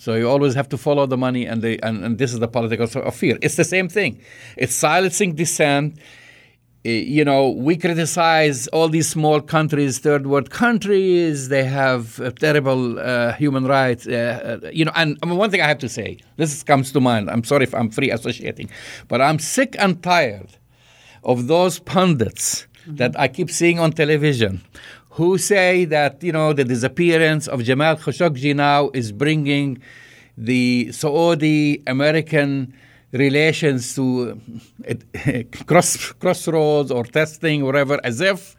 So you always have to follow the money, and the and, and this is the politics of fear. It's the same thing. It's silencing dissent. Eh, You know, we criticize all these small countries, third world countries. They have terrible uh, human rights. Uh, uh, you know, and I mean, one thing I have to say, this comes to mind. I'm sorry if I'm free associating, but I'm sick and tired of those pundits that I keep seeing on television who say that you know the disappearance of Jamal Khashoggi now is bringing the Saudi American relations to uh, (laughs) cross crossroads or testing whatever as if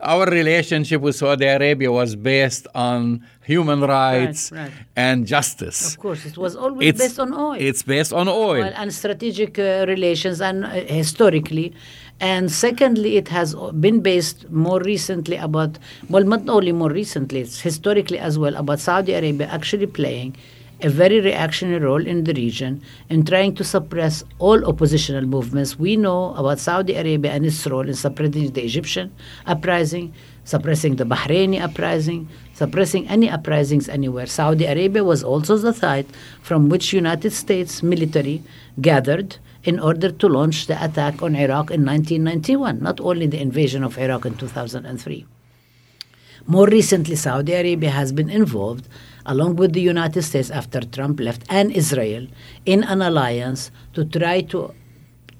our relationship with Saudi Arabia was based on human rights right. and justice. Of course, it was always based on oil. It's based on oil. Well, and strategic uh, relations, and uh, historically, And secondly, it has been based more recently about, well, not only more recently, it's historically as well, about Saudi Arabia actually playing a very reactionary role in the region in trying to suppress all oppositional movements. We know about Saudi Arabia and its role in suppressing the Egyptian uprising, suppressing the Bahraini uprising, suppressing any uprisings anywhere. Saudi Arabia was also the site from which United States military gathered in order to launch the attack on Iraq in 1991, not only the invasion of Iraq in 2003. More recently, Saudi Arabia has been involved, along with the United States after Trump left, and Israel, in an alliance to try to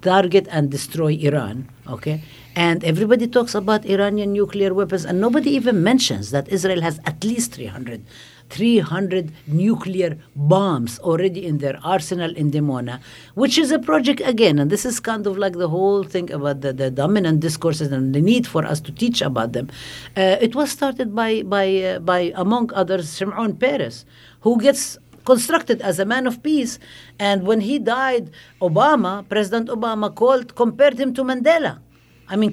target and destroy Iran. Okay, and everybody talks about Iranian nuclear weapons, and nobody even mentions that Israel has at least 300 300 nuclear bombs already in their arsenal in Dimona, which is a project again. And this is kind of like the whole thing about the, the dominant discourses and the need for us to teach about them. Uh, it was started by, by, uh, by, among others, Shimon Peres, who gets constructed as a man of peace. And when he died, Obama, President Obama, called, compared him to Mandela. I mean,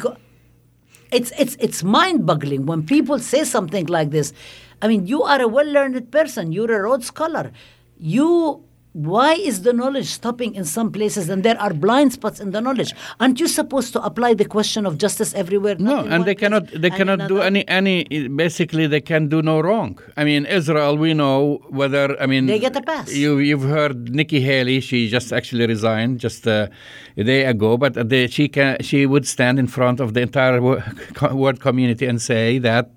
it's, it's, it's mind boggling when people say something like this. I mean, you are a well learned person, you're a Rhodes Scholar. You why is the knowledge stopping in some places and there are blind spots in the knowledge? Aren't you supposed to apply the question of justice everywhere no and they cannot they cannot do any any basically they can do no wrong. I mean israel we know whether i mean they get a pass. you you've heard nikki haley she just actually resigned just uh, a day ago but the, she can she would stand in front of the entire (laughs) world community and say that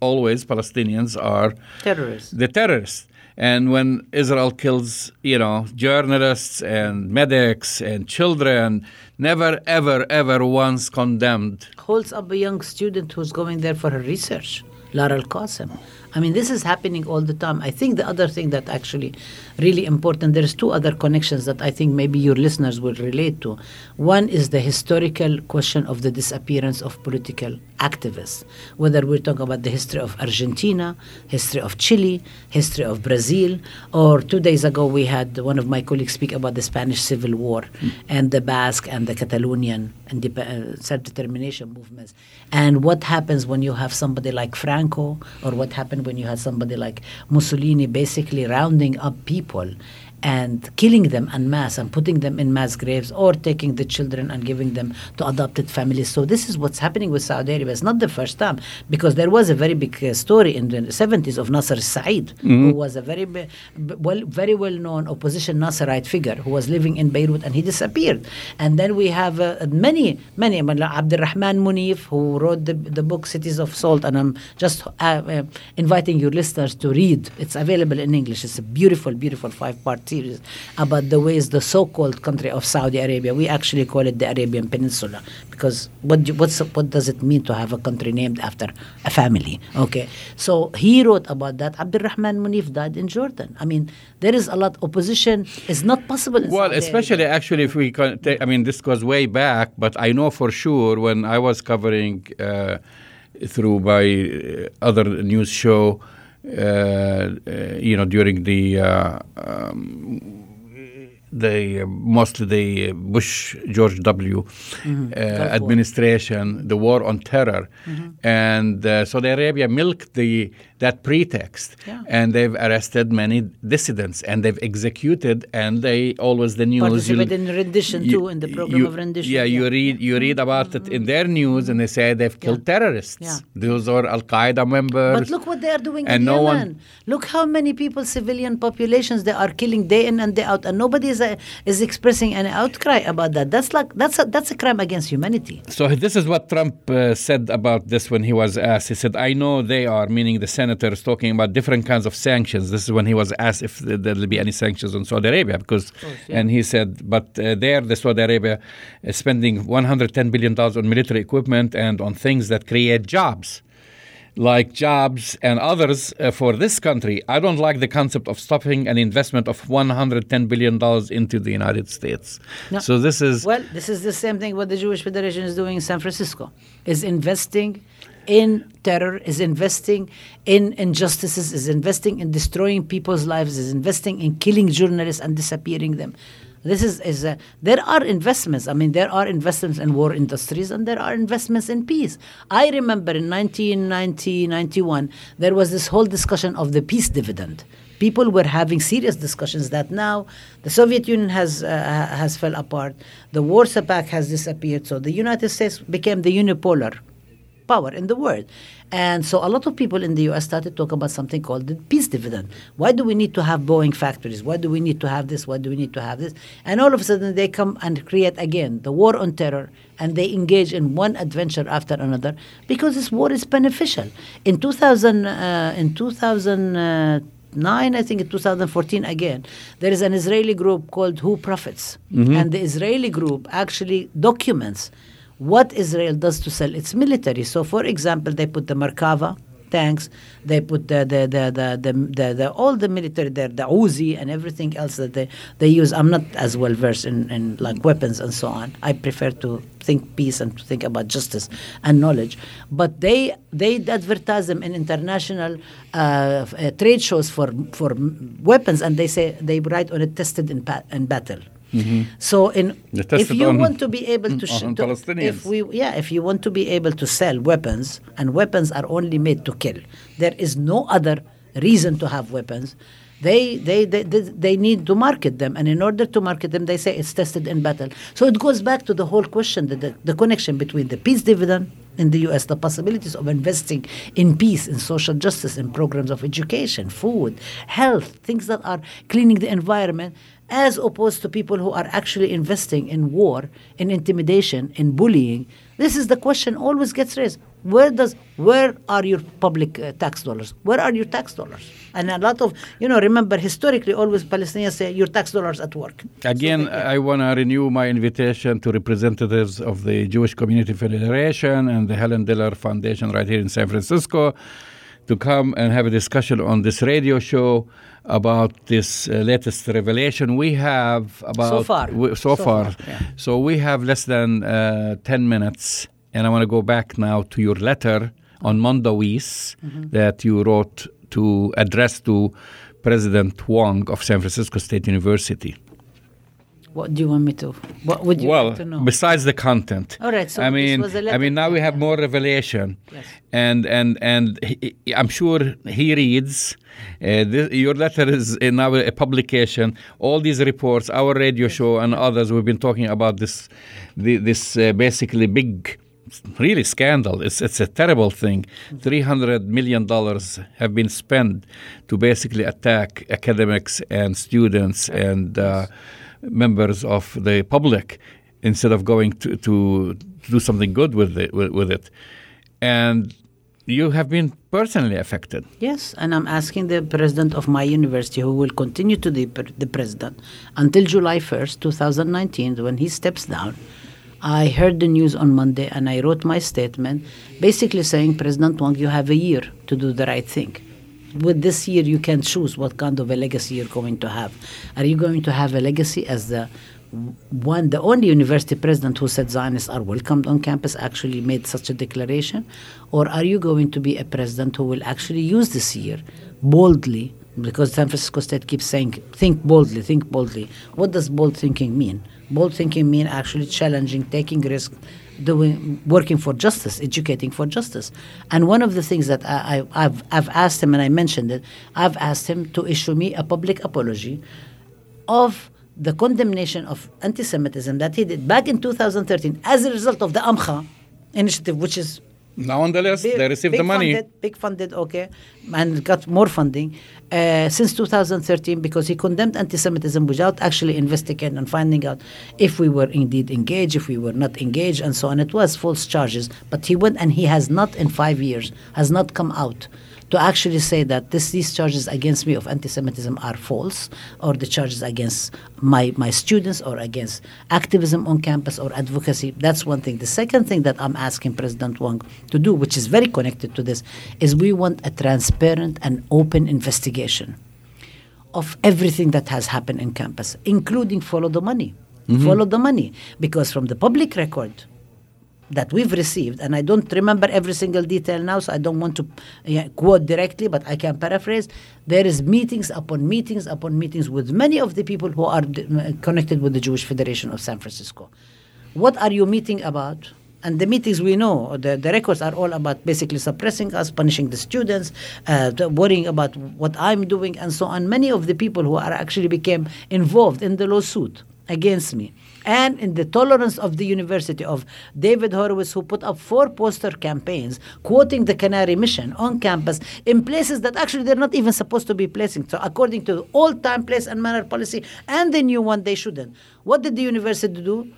always Palestinians are terrorists. The terrorists. And when Israel kills, you know, journalists and medics and children, never, ever, ever once condemned. Holds up a young student who's going there for her research, Lara Al Qasim. I mean, this is happening all the time. I think the other thing that actually really important, there's two other connections that I think maybe your listeners will relate to. One is the historical question of the disappearance of political activists, whether we're talking about the history of Argentina, history of Chile, history of Brazil, or two days ago we had one of my colleagues speak about the Spanish Civil War mm. and the Basque and the Catalonian Uh, self-determination movements. And what happens when you have somebody like Franco, or what happened when you had somebody like Mussolini basically rounding up people and killing them en masse and putting them in mass graves or taking the children and giving them to adopted families. So this is what's happening with Saudi Arabia. It's not the first time because there was a very big uh, story in the 70s of Nasser Said, mm-hmm. who was a very b- well, very well known opposition Nasserite figure who was living in Beirut and he disappeared. And then we have uh, many, many, Abdurrahman Munif, who wrote the, the book Cities of Salt, and I'm just uh, uh, inviting your listeners to read. It's available in English. It's a beautiful, beautiful five-part series about the ways the so-called country of Saudi Arabia, we actually call it the Arabian Peninsula because what what's what does it mean to have a country named after a family? Okay, so he wrote about that. Abdurrahman Munif died in Jordan. I mean, there is a lot. Opposition It's not possible. well, Saudi especially Arabia. actually if we, take, I mean, this goes way back, but I know for sure when I was covering. Uh, through my uh, other news show you know, during the uh, um, the mostly the Bush George W. Mm-hmm. Uh, administration, the war on terror, mm-hmm. and uh, Saudi Arabia milked the that pretext, yeah. and they've arrested many dissidents, and they've executed, and they always the news. Participate in rendition you, too in the program you, of rendition. Yeah, yeah, you read you read about mm-hmm. it in their news, and they say they've killed terrorists. Yeah. Those are Al Qaeda members. But look what they are doing and in no Yemen. One, look how many people, civilian populations, they are killing day in and day out, and nobody is, uh, is expressing any outcry about that. That's like that's a, that's a crime against humanity. So this is what Trump uh, said about this when he was asked. He said, "I know they are," meaning the senators talking about different kinds of sanctions. This is when he was asked if there'll be any sanctions on Saudi Arabia, because, course, yeah. and he said, but uh, there, the Saudi Arabia is spending 110 billion dollars on military equipment and on things that create jobs like jobs and others uh, for this country. I don't like the concept of stopping an investment of 110 billion dollars into the United States. No. So this is well, this is the same thing what the Jewish Federation is doing in San Francisco. Is investing in terror, is investing in injustices, is investing in destroying people's lives, is investing in killing journalists and disappearing them. This is, is a, there are investments. I mean, there are investments in war industries and there are investments in peace. I remember in 1990, 91, there was this whole discussion of the peace dividend. People were having serious discussions that now the Soviet Union has uh, has fell apart, the Warsaw Pact has disappeared, so the United States became the unipolar power in the world. And so a lot of people in the US started talking about something called the peace dividend. Why do we need to have Boeing factories? Why do we need to have this? Why do we need to have this? And all of a sudden they come and create again the war on terror and they engage in one adventure after another because this war is beneficial. In 2000, uh, in 2000, nine, I think in 2014 again, there is an Israeli group called Who Profits. Mm-hmm. And the Israeli group actually documents what Israel does to sell its military. So, for example, they put the Merkava tanks, they put the the the the, the, the, all the military there, the Uzi and everything else that they, they use. I'm not as well versed in, in like weapons and so on. I prefer to think peace and to think about justice and knowledge. But they they advertise them in international uh, uh, trade shows for for weapons, and they say they write on it tested in, in battle. Mm-hmm. So in if you on- want to be able to, (laughs) sh- to if we yeah if you want to be able to sell weapons and weapons are only made to kill, there is no other reason to have weapons. They, they, they, they, they need to market them, and in order to market them, they say it's tested in battle. So it goes back to the whole question the, the, the connection between the peace dividend in the US, the possibilities of investing in peace, in social justice, in programs of education, food, health, things that are cleaning the environment, as opposed to people who are actually investing in war, in intimidation, in bullying. This is the question always gets raised. Where does where are your public uh, tax dollars? Where are your tax dollars? And a lot of you know remember historically always Palestinians say your tax dollars at work. Again, I want to renew my invitation to representatives of the Jewish Community Federation and the Helen Diller Foundation right here in San Francisco to come and have a discussion on this radio show about this uh, latest revelation we have about so far. w- so, So far. far, yeah. So we have less than uh, 10 minutes and I want to go back now to your letter on Mondoweiss Mm-hmm. that you wrote to address to President Wong of San Francisco State University. What do you want me to? What would you well, like to know? besides the content. All right, so I this mean, was a I letter- I mean, now we have more revelation, Yes. and and and he, I'm sure he reads. Uh, this, your letter is in our a publication. All these reports, our radio show, and others. We've been talking about this, the, this uh, basically big, really scandal. It's it's a terrible thing. Three hundred million dollars have been spent to basically attack academics and students and. Uh, members of the public instead of going to, to do something good with it, with, with it. And you have been personally affected. Yes, and I'm asking the president of my university, who will continue to be the president until July 1st, 2019, when he steps down. I heard the news on Monday and I wrote my statement basically saying, President Wong, you have a year to do the right thing. With this year, you can choose what kind of a legacy you're going to have. Are you going to have a legacy as the one, the only university president who said Zionists are welcomed on campus actually made such a declaration? Or are you going to be a president who will actually use this year boldly? Because San Francisco State keeps saying, think boldly, think boldly. What does bold thinking mean? Bold thinking mean actually challenging, taking risks, doing, working for justice, educating for justice. And one of the things that I, I've, I've asked him, and I mentioned it, I've asked him to issue me a public apology of the condemnation of anti-Semitism that he did back in 2013 as a result of the Amcha initiative, which is Now on the list, big- they received the money. Funded, big funded, okay, and got more funding uh, since 2013 because he condemned anti-Semitism without actually investigating and finding out if we were indeed engaged, if we were not engaged, and so on. It was false charges, but he went and he has not in five years has not come out to actually say that this, these charges against me of anti-Semitism are false, or the charges against my, my students, or against activism on campus or advocacy. That's one thing. The second thing that I'm asking President Wong to do, which is very connected to this, is we want a transparent and open investigation of everything that has happened in campus, including follow the money. Mm-hmm. Follow the money. Because from the public record, that we've received, and I don't remember every single detail now, so I don't want to yeah, quote directly, but I can paraphrase. There is meetings upon meetings upon meetings with many of the people who are uh, connected with the Jewish Federation of San Francisco. What are you meeting about? And the meetings we know, the, the records are all about basically suppressing us, punishing the students, uh, worrying about what I'm doing, and so on. Many of the people who are actually became involved in the lawsuit against me and in the tolerance of the University of David Horowitz, who put up four poster campaigns quoting the Canary Mission on campus in places that actually they're not even supposed to be placing. So, according to the old time, place, and manner policy and the new one, they shouldn't. What did the university do?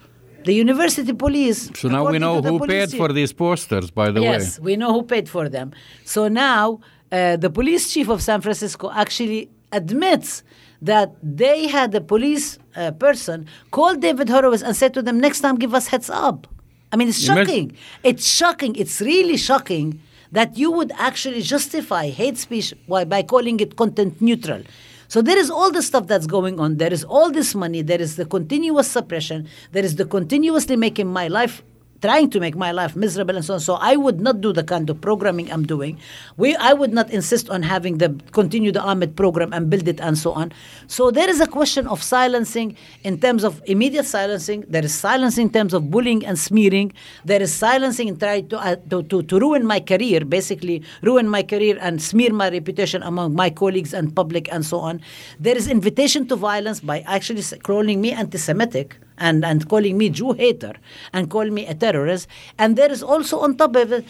The university police. So now we know who paid for these posters, by the yes, way. Yes, we know who paid for them. So now uh, the police chief of San Francisco actually admits that they had a police uh, person call David Horowitz and said to them, next time give us heads up. I mean, it's shocking. It's shocking. It's really shocking that you would actually justify hate speech by, by calling it content neutral. So there is all the stuff that's going on. There is all this money. There is the continuous suppression. There is the continuously making my life trying to make my life miserable and so on. So I would not do the kind of programming I'm doing. We, I would not insist on having the continue the AMED program and build it and so on. So there is a question of silencing in terms of immediate silencing. There is silencing in terms of bullying and smearing. There is silencing in trying to, uh, to, to, to ruin my career, basically ruin my career and smear my reputation among my colleagues and public and so on. There is invitation to violence by actually calling me anti-Semitic and, and calling me Jew hater and calling me a terrorist. And there is also on top of it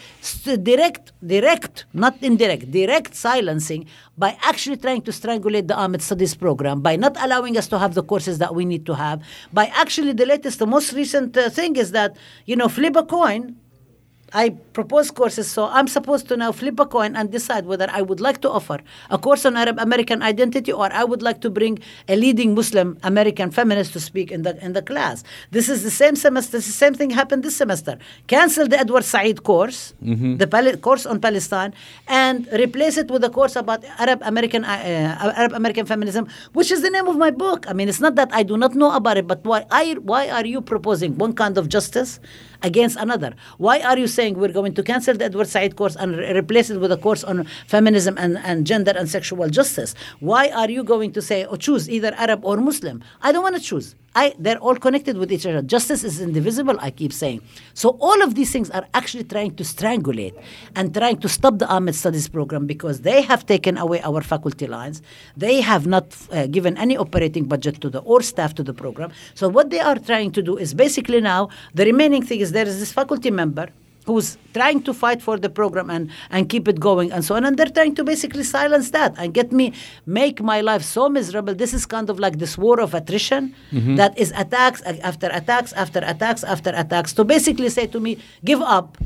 direct, direct, not indirect, direct silencing by actually trying to strangulate the AMED Studies program, by not allowing us to have the courses that we need to have, by actually the latest, the most recent uh, thing is that, you know, flip a coin I propose courses, so I'm supposed to now flip a coin and decide whether I would like to offer a course on Arab American identity or I would like to bring a leading Muslim American feminist to speak in the in the class. This is the same semester. The same thing happened this semester. Cancel the Edward Said course, mm-hmm. the Pal- course on Palestine, and replace it with a course about Arab American uh, Arab American feminism, which is the name of my book. I mean, it's not that I do not know about it, but why I, why are you proposing one kind of justice against another? Why are you saying we're going to cancel the Edward Said course and re- replace it with a course on feminism and, and gender and sexual justice. Why are you going to say, oh, choose either Arab or Muslim? I don't want to choose. I, they're all connected with each other. Justice is indivisible, I keep saying. So all of these things are actually trying to strangulate and trying to stop the AMED Studies program because they have taken away our faculty lines. They have not uh, given any operating budget to the or staff to the program. So what they are trying to do is basically now the remaining thing is there is this faculty member who's trying to fight for the program and, and keep it going and so on. And they're trying to basically silence that and get me, make my life so miserable. This is kind of like this war of attrition mm-hmm. that is attacks after attacks after attacks after attacks to basically say to me, give up.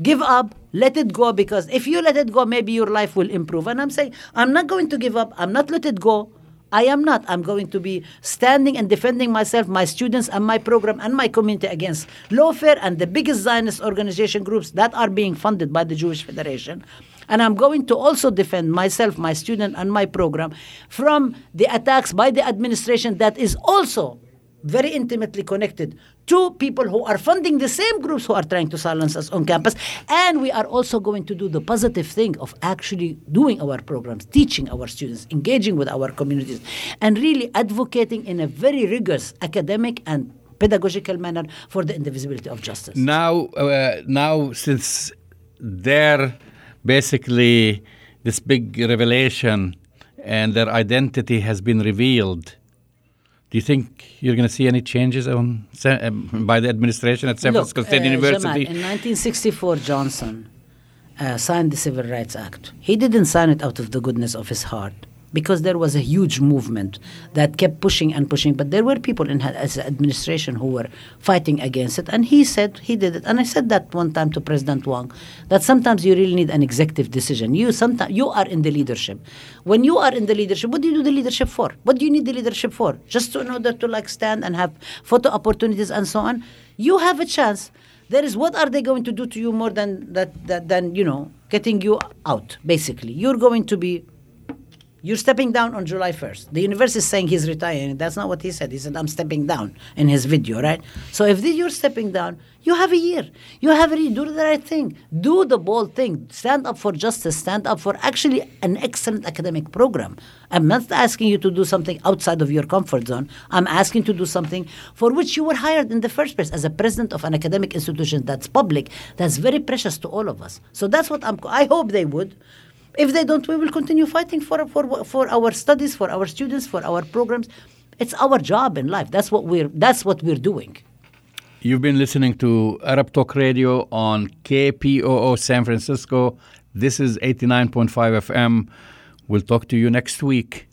Give up, let it go, because if you let it go, maybe your life will improve. And I'm saying, I'm not going to give up, I'm not let it go. I am not. I'm going to be standing and defending myself, my students, and my program and my community against lawfare and the biggest Zionist organization groups that are being funded by the Jewish Federation. And I'm going to also defend myself, my student, and my program from the attacks by the administration that is also very intimately connected to people who are funding the same groups who are trying to silence us on campus. And we are also going to do the positive thing of actually doing our programs, teaching our students, engaging with our communities, and really advocating in a very rigorous academic and pedagogical manner for the indivisibility of justice. Now, uh, now since they're basically this big revelation and their identity has been revealed do you think you're going to see any changes on, um, by the administration at San Francisco State uh, University? Jamal, in 1964, Johnson uh, signed the Civil Rights Act. He didn't sign it out of the goodness of his heart because there was a huge movement that kept pushing and pushing. But there were people in his administration who were fighting against it, and he said he did it. And I said that one time to President Wong that sometimes you really need an executive decision. You sometimes you are in the leadership. When you are in the leadership, what do you do the leadership for? What do you need the leadership for? Just to, in order to like stand and have photo opportunities and so on. You have a chance. There is what are they going to do to you more than that, that than you know getting you out? Basically, you're going to be You're stepping down on July 1st. The university is saying he's retiring. That's not what he said. He said, I'm stepping down in his video, right? So if you're stepping down, you have a year. You have a year. Do the right thing. Do the bold thing. Stand up for justice. Stand up for actually an excellent academic program. I'm not asking you to do something outside of your comfort zone. I'm asking to do something for which you were hired in the first place as a president of an academic institution that's public, that's very precious to all of us. So that's what I'm. I hope they would. If they don't, we will continue fighting for, for, for our studies, for our students, for our programs. It's our job in life. That's what we're, that's what we're doing. You've been listening to Arab Talk Radio on KPOO San Francisco. This is 89.5 FM. We'll talk to you next week.